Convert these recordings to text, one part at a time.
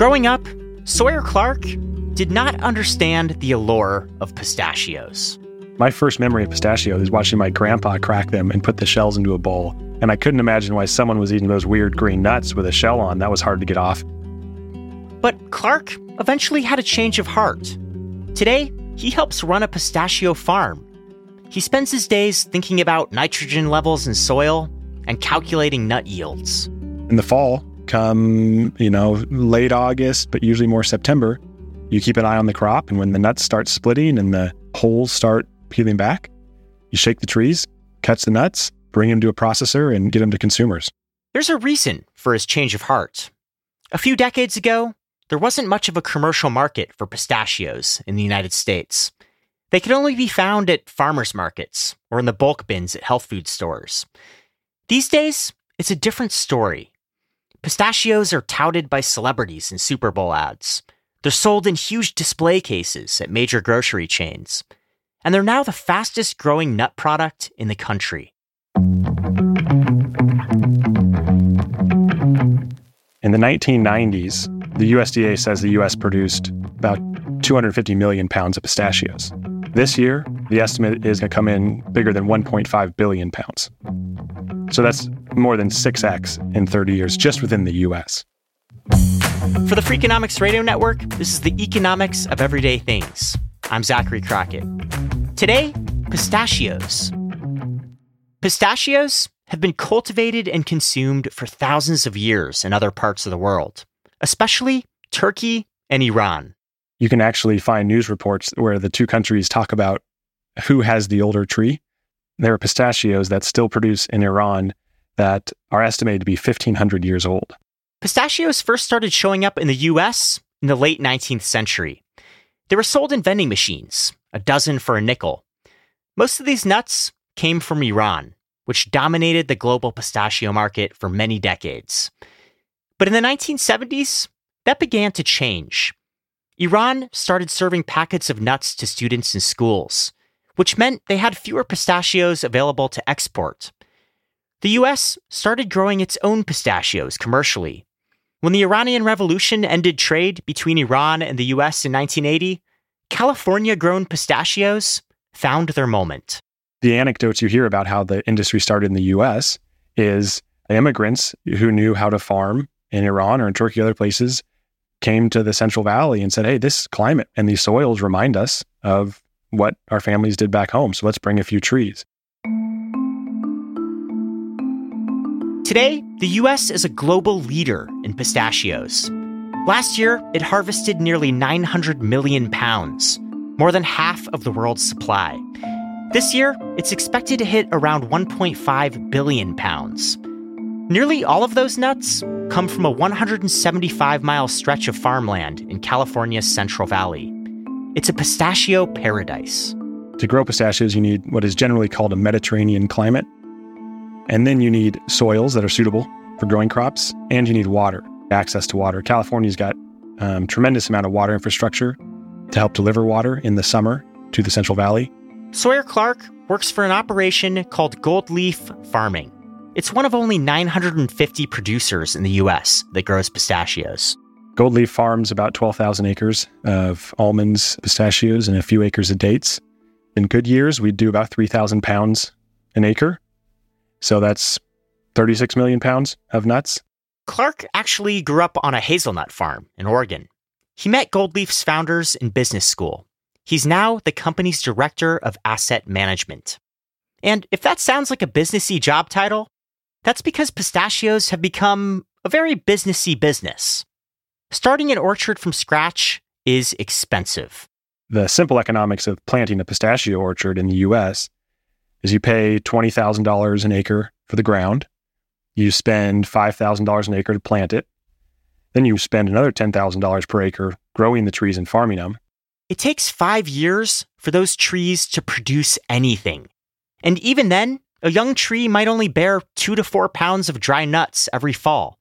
Growing up, Sawyer Clark did not understand the allure of pistachios. My first memory of pistachios is watching my grandpa crack them and put the shells into a bowl. And I couldn't imagine why someone was eating those weird green nuts with a shell on. That was hard to get off. But Clark eventually had a change of heart. Today, he helps run a pistachio farm. He spends his days thinking about nitrogen levels in soil and calculating nut yields. In the fall, come, you know, late August, but usually more September, you keep an eye on the crop. And when the nuts start splitting and the hulls start peeling back, you shake the trees, catch the nuts, bring them to a processor, and get them to consumers. There's a reason for his change of heart. A few decades ago, there wasn't much of a commercial market for pistachios in the United States. They could only be found at farmers markets or in the bulk bins at health food stores. These days, it's a different story. Pistachios are touted by celebrities in Super Bowl ads. They're sold in huge display cases at major grocery chains. And they're now the fastest growing nut product in the country. In the 1990s, the USDA says the US produced about 250 million pounds of pistachios. This year, the estimate is going to come in bigger than 1.5 billion pounds. So that's more than 6x in 30 years just within the US. For the Freakonomics Radio Network, this is the economics of everyday things. I'm Zachary Crockett. Today, pistachios. Pistachios have been cultivated and consumed for thousands of years in other parts of the world, especially Turkey and Iran. You can actually find news reports where the two countries talk about who has the older tree. There are pistachios that still produce in Iran that are estimated to be 1,500 years old. Pistachios first started showing up in the US in the late 19th century. They were sold in vending machines, a dozen for a nickel. Most of these nuts came from Iran, which dominated the global pistachio market for many decades. But in the 1970s, that began to change. Iran started serving packets of nuts to students in schools, which meant they had fewer pistachios available to export. The US started growing its own pistachios commercially. When the Iranian Revolution ended trade between Iran and the US in 1980, California grown pistachios found their moment. The anecdotes you hear about how the industry started in the US is immigrants who knew how to farm in Iran or in Turkey, other places, came to the Central Valley and said, Hey, this climate and these soils remind us of what our families did back home. So let's bring a few trees. Today, the US is a global leader in pistachios. Last year, it harvested nearly 900 million pounds, more than half of the world's supply. This year, it's expected to hit around 1.5 billion pounds. Nearly all of those nuts come from a 175 mile stretch of farmland in California's Central Valley. It's a pistachio paradise. To grow pistachios, you need what is generally called a Mediterranean climate. And then you need soils that are suitable for growing crops, and you need water, access to water. California's got um, tremendous amount of water infrastructure to help deliver water in the summer to the Central Valley. Sawyer Clark works for an operation called Gold Leaf Farming. It's one of only 950 producers in the US that grows pistachios. Gold Leaf farms about 12,000 acres of almonds, pistachios, and a few acres of dates. In good years, we do about 3,000 pounds an acre. So that's 36 million pounds of nuts. Clark actually grew up on a hazelnut farm in Oregon. He met Gold Leaf's founders in business school. He's now the company's director of asset management. And if that sounds like a businessy job title, that's because pistachios have become a very businessy business. Starting an orchard from scratch is expensive. The simple economics of planting a pistachio orchard in the US is you pay $20,000 an acre for the ground. You spend $5,000 an acre to plant it. Then you spend another $10,000 per acre growing the trees and farming them. It takes five years for those trees to produce anything. And even then, a young tree might only bear two to four pounds of dry nuts every fall.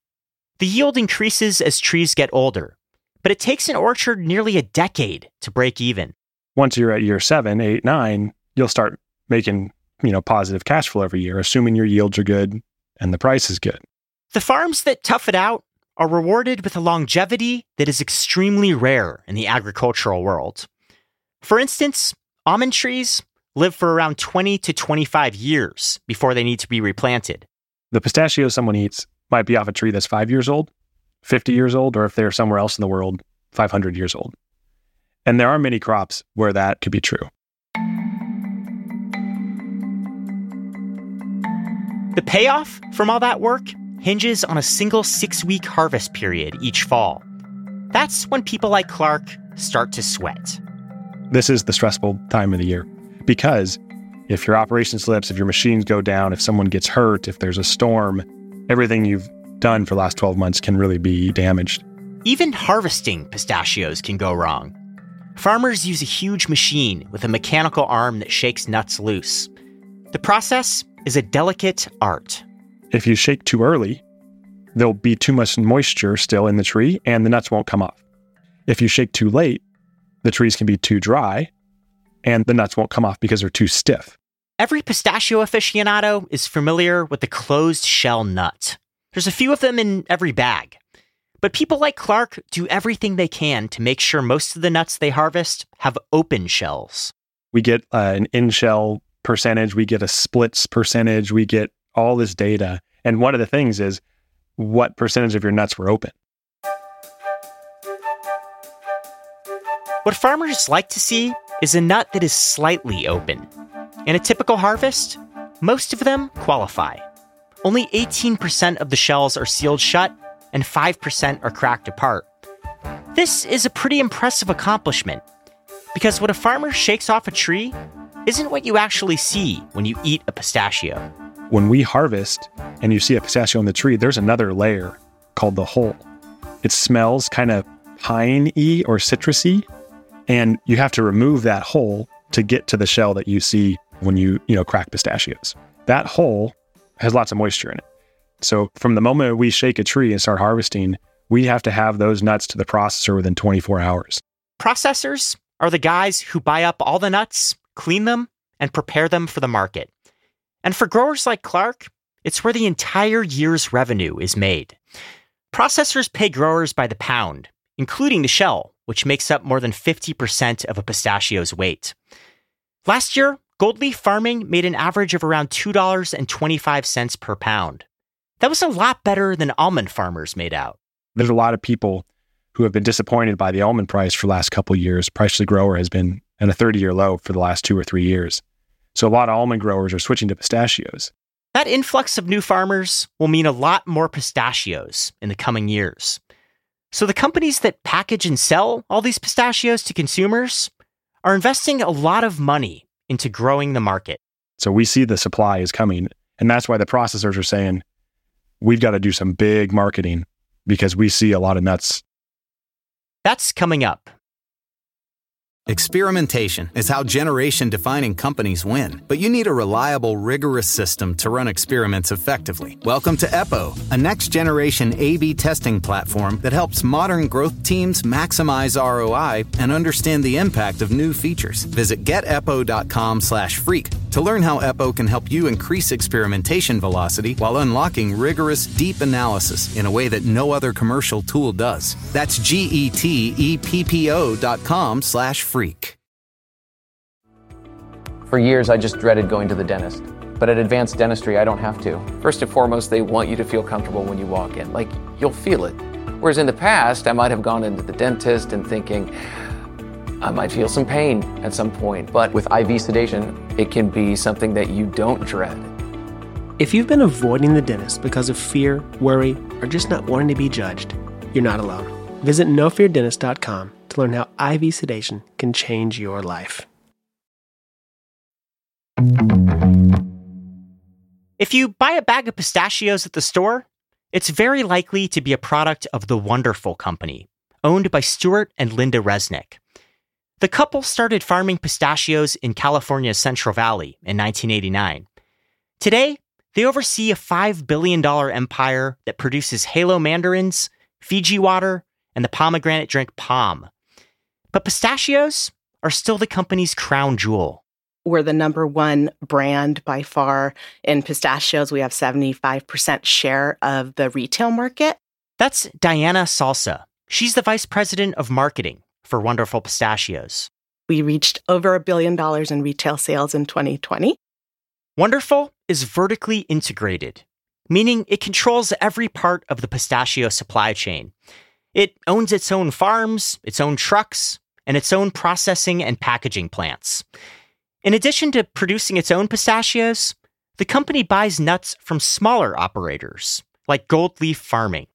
The yield increases as trees get older, but it takes an orchard nearly a decade to break even. Once you're at year seven, eight, nine, you'll start making, you know, positive cash flow every year, assuming your yields are good and the price is good. The farms that tough it out are rewarded with a longevity that is extremely rare in the agricultural world. For instance, almond trees live for around 20 to 25 years before they need to be replanted. The pistachio someone eats might be off a tree that's five years old, 50 years old, or if they're somewhere else in the world, 500 years old. And there are many crops where that could be true. The payoff from all that work hinges on a single six week harvest period each fall. That's when people like Clark start to sweat. This is the stressful time of the year because if your operation slips, if your machines go down, if someone gets hurt, if there's a storm, everything you've done for the last 12 months can really be damaged. Even harvesting pistachios can go wrong. Farmers use a huge machine with a mechanical arm that shakes nuts loose. The process is a delicate art. If you shake too early, there'll be too much moisture still in the tree and the nuts won't come off. If you shake too late, the trees can be too dry and the nuts won't come off because they're too stiff. Every pistachio aficionado is familiar with the closed shell nut. There's a few of them in every bag. But people like Clark do everything they can to make sure most of the nuts they harvest have open shells. We get uh, an in shell percentage, we get a splits percentage, we get all this data. And one of the things is what percentage of your nuts were open. What farmers like to see is a nut that is slightly open. In a typical harvest, most of them qualify. Only 18% of the shells are sealed shut and 5% are cracked apart. This is a pretty impressive accomplishment because what a farmer shakes off a tree isn't what you actually see when you eat a pistachio. When we harvest and you see a pistachio on the tree, there's another layer called the hull. It smells kind of piney or citrusy, and you have to remove that hull to get to the shell that you see when you, you know, crack pistachios. That hull has lots of moisture in it. So from the moment we shake a tree and start harvesting, we have to have those nuts to the processor within 24 hours. Processors are the guys who buy up all the nuts, clean them, and prepare them for the market. And for growers like Clark, it's where the entire year's revenue is made. Processors pay growers by the pound, including the shell, which makes up more than 50% of a pistachio's weight. Last year, Gold Leaf farming made an average of around $2.25 per pound. That was a lot better than almond farmers made out. There's a lot of people who have been disappointed by the almond price for the last couple years. Price to the grower has been at a 30 year low for the last two or three years. So a lot of almond growers are switching to pistachios. That influx of new farmers will mean a lot more pistachios in the coming years. So the companies that package and sell all these pistachios to consumers are investing a lot of money into growing the market. So we see the supply is coming. And that's why the processors are saying, we've got to do some big marketing because we see a lot of nuts. That's coming up. Experimentation is how generation defining companies win, but you need a reliable, rigorous system to run experiments effectively. Welcome to Eppo, a next generation A B testing platform that helps modern growth teams maximize ROI and understand the impact of new features. Visit geteppo.com slash freak to learn how Eppo can help you increase experimentation velocity while unlocking rigorous, deep analysis in a way that no other commercial tool does. That's G E T E P P O dot com slash freak. For years, I just dreaded going to the dentist. But at Advanced Dentistry, I don't have to. First and foremost, they want you to feel comfortable when you walk in. Like, you'll feel it. Whereas in the past, I might have gone into the dentist and thinking, I might feel some pain at some point. But with IV sedation, it can be something that you don't dread. If you've been avoiding the dentist because of fear, worry, or just not wanting to be judged, you're not alone. Visit nofeardentist.com to learn how IV sedation can change your life. If you buy a bag of pistachios at the store, it's very likely to be a product of the Wonderful Company, owned by Stuart and Linda Resnick. The couple started farming pistachios in California's Central Valley in 1989. Today, they oversee a $5 billion empire that produces Halo mandarins, Fiji water, and the pomegranate drink POM. But pistachios are still the company's crown jewel. We're the number one brand by far in pistachios. We have 75% share of the retail market. That's Diana Salsa. She's the vice president of marketing for Wonderful Pistachios. We reached over a billion dollars in retail sales in 2020. Wonderful is vertically integrated, meaning it controls every part of the pistachio supply chain. It owns its own farms, its own trucks, and its own processing and packaging plants. In addition to producing its own pistachios, the company buys nuts from smaller operators, like Gold Leaf Farming.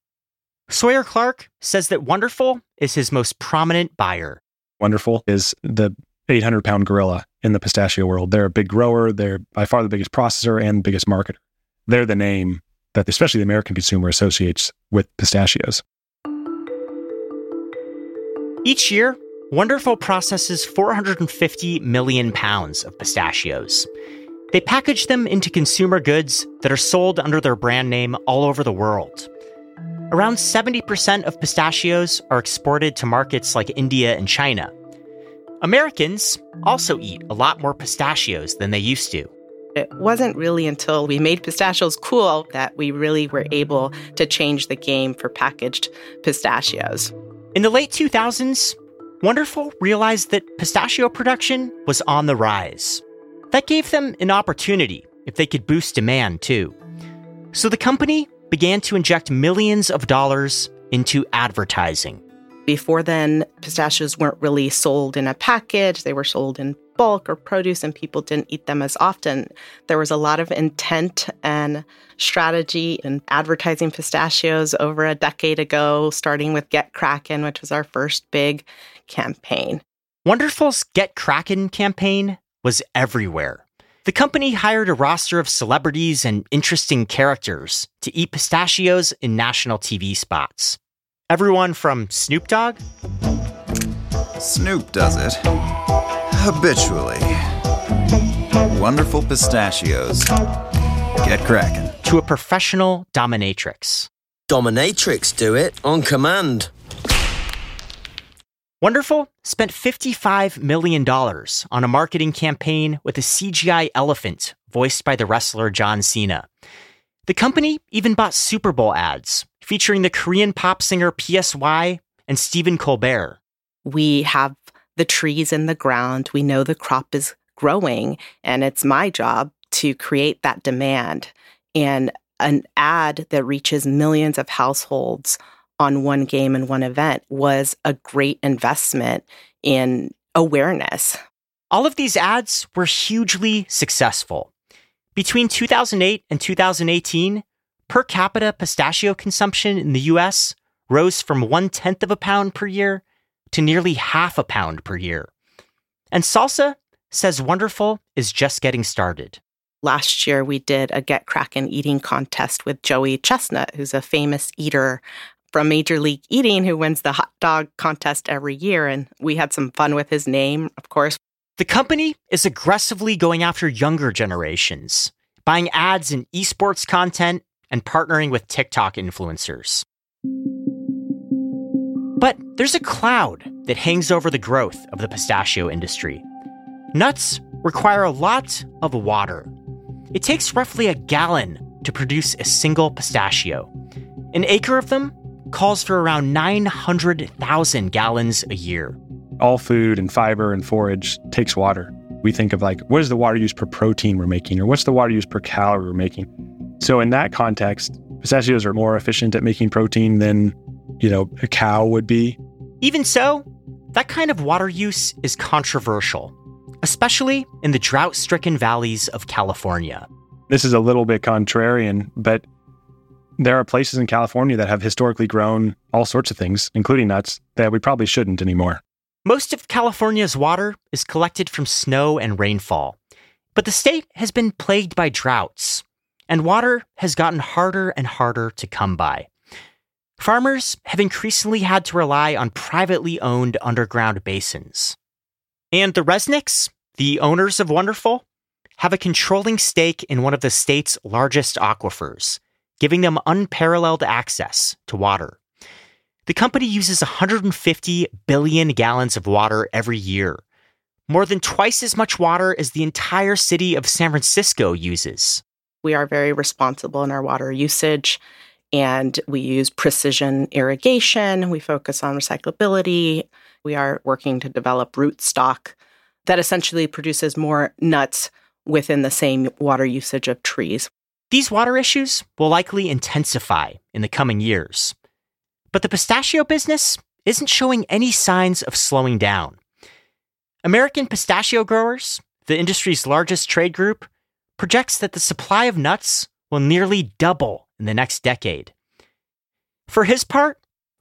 Sawyer Clark says that Wonderful is his most prominent buyer. Wonderful is the 800 pound gorilla in the pistachio world. They're a big grower, they're by far the biggest processor and biggest marketer. They're the name that especially the American consumer associates with pistachios. Each year, Wonderful processes 450 million pounds of pistachios. They package them into consumer goods that are sold under their brand name all over the world. Around 70% of pistachios are exported to markets like India and China. Americans also eat a lot more pistachios than they used to. It wasn't really until we made pistachios cool that we really were able to change the game for packaged pistachios. In the late 2000s, Wonderful realized that pistachio production was on the rise. That gave them an opportunity if they could boost demand too. So the company began to inject millions of dollars into advertising. Before then, pistachios weren't really sold in a package, they were sold in bulk or produce, and people didn't eat them as often. There was a lot of intent and strategy in advertising pistachios over a decade ago, starting with Get Crackin', which was our first big campaign. Wonderful's Get Crackin' campaign was everywhere. The company hired a roster of celebrities and interesting characters to eat pistachios in national TV spots. Everyone from Snoop Dogg. Snoop does it. Habitually. Wonderful pistachios. Get cracking. To a professional dominatrix. Dominatrix do it on command. Wonderful spent $55 million on a marketing campaign with a CGI elephant voiced by the wrestler John Cena. The company even bought Super Bowl ads featuring the Korean pop singer PSY and Stephen Colbert. We have the trees in the ground. We know the crop is growing, and it's my job to create that demand. And an ad that reaches millions of households on one game and one event was a great investment in awareness. All of these ads were hugely successful. Between 2008 and 2018, per capita pistachio consumption in the US rose from one tenth of a pound per year to nearly half a pound per year. And Salsa says Wonderful is just getting started. Last year, we did a Get Crackin' eating contest with Joey Chestnut, who's a famous eater from Major League Eating who wins the hot dog contest every year. And we had some fun with his name, of course. The company is aggressively going after younger generations, buying ads in esports content and partnering with TikTok influencers. But there's a cloud that hangs over the growth of the pistachio industry. Nuts require a lot of water. It takes roughly a gallon to produce a single pistachio. An acre of them calls for around 900,000 gallons a year. All food and fiber and forage takes water. We think of like, what is the water use per protein we're making, or what's the water use per calorie we're making? So, in that context, pistachios are more efficient at making protein than, you know, a cow would be. Even so, that kind of water use is controversial, especially in the drought stricken valleys of California. This is a little bit contrarian, but there are places in California that have historically grown all sorts of things, including nuts, that we probably shouldn't anymore. Most of California's water is collected from snow and rainfall, but the state has been plagued by droughts. and water has gotten harder and harder to come by. Farmers have increasingly had to rely on privately owned underground basins. And the Resnicks, the owners of Wonderful, have a controlling stake in one of the state's largest aquifers, giving them unparalleled access to water. The company uses 150 billion gallons of water every year, more than twice as much water as the entire city of San Francisco uses. We are very responsible in our water usage and we use precision irrigation. We focus on recyclability. We are working to develop root stock that essentially produces more nuts within the same water usage of trees. These water issues will likely intensify in the coming years. But the pistachio business isn't showing any signs of slowing down. American Pistachio Growers, the industry's largest trade group, projects that the supply of nuts will nearly double in the next decade. For his part,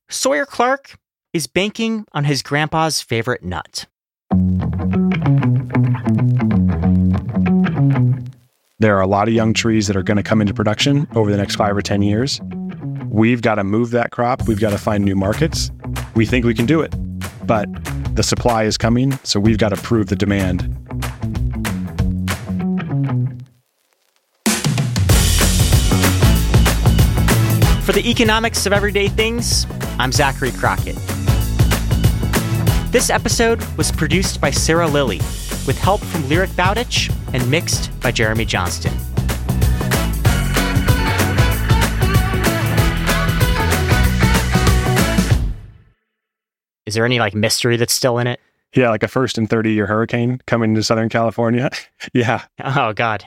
Sawyer Clark is banking on his grandpa's favorite nut. There are a lot of young trees that are going to come into production over the next five or 10 years. We've got to move that crop. We've got to find new markets. We think we can do it, but the supply is coming, so we've got to prove the demand. For the economics of everyday things, I'm Zachary Crockett. This episode was produced by Sarah Lilly, with help from Lyric Bowditch and mixed by Jeremy Johnston. Is there any like mystery that's still in it? Yeah, like a first and 30 year hurricane coming to Southern California. yeah. Oh, God.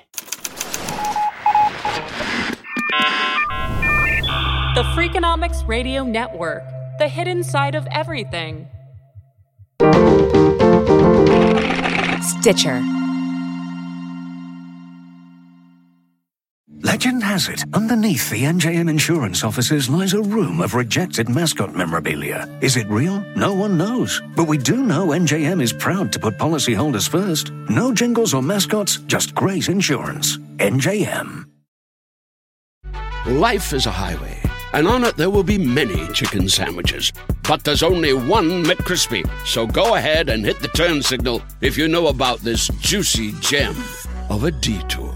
The Freakonomics Radio Network, the hidden side of everything. Stitcher. Legend has it, underneath the NJM insurance offices lies a room of rejected mascot memorabilia. Is it real? No one knows. But we do know NJM is proud to put policyholders first. No jingles or mascots, just great insurance. NJM. Life is a highway, and on it there will be many chicken sandwiches. But there's only one McCrispy. So go ahead and hit the turn signal if you know about this juicy gem of a detour.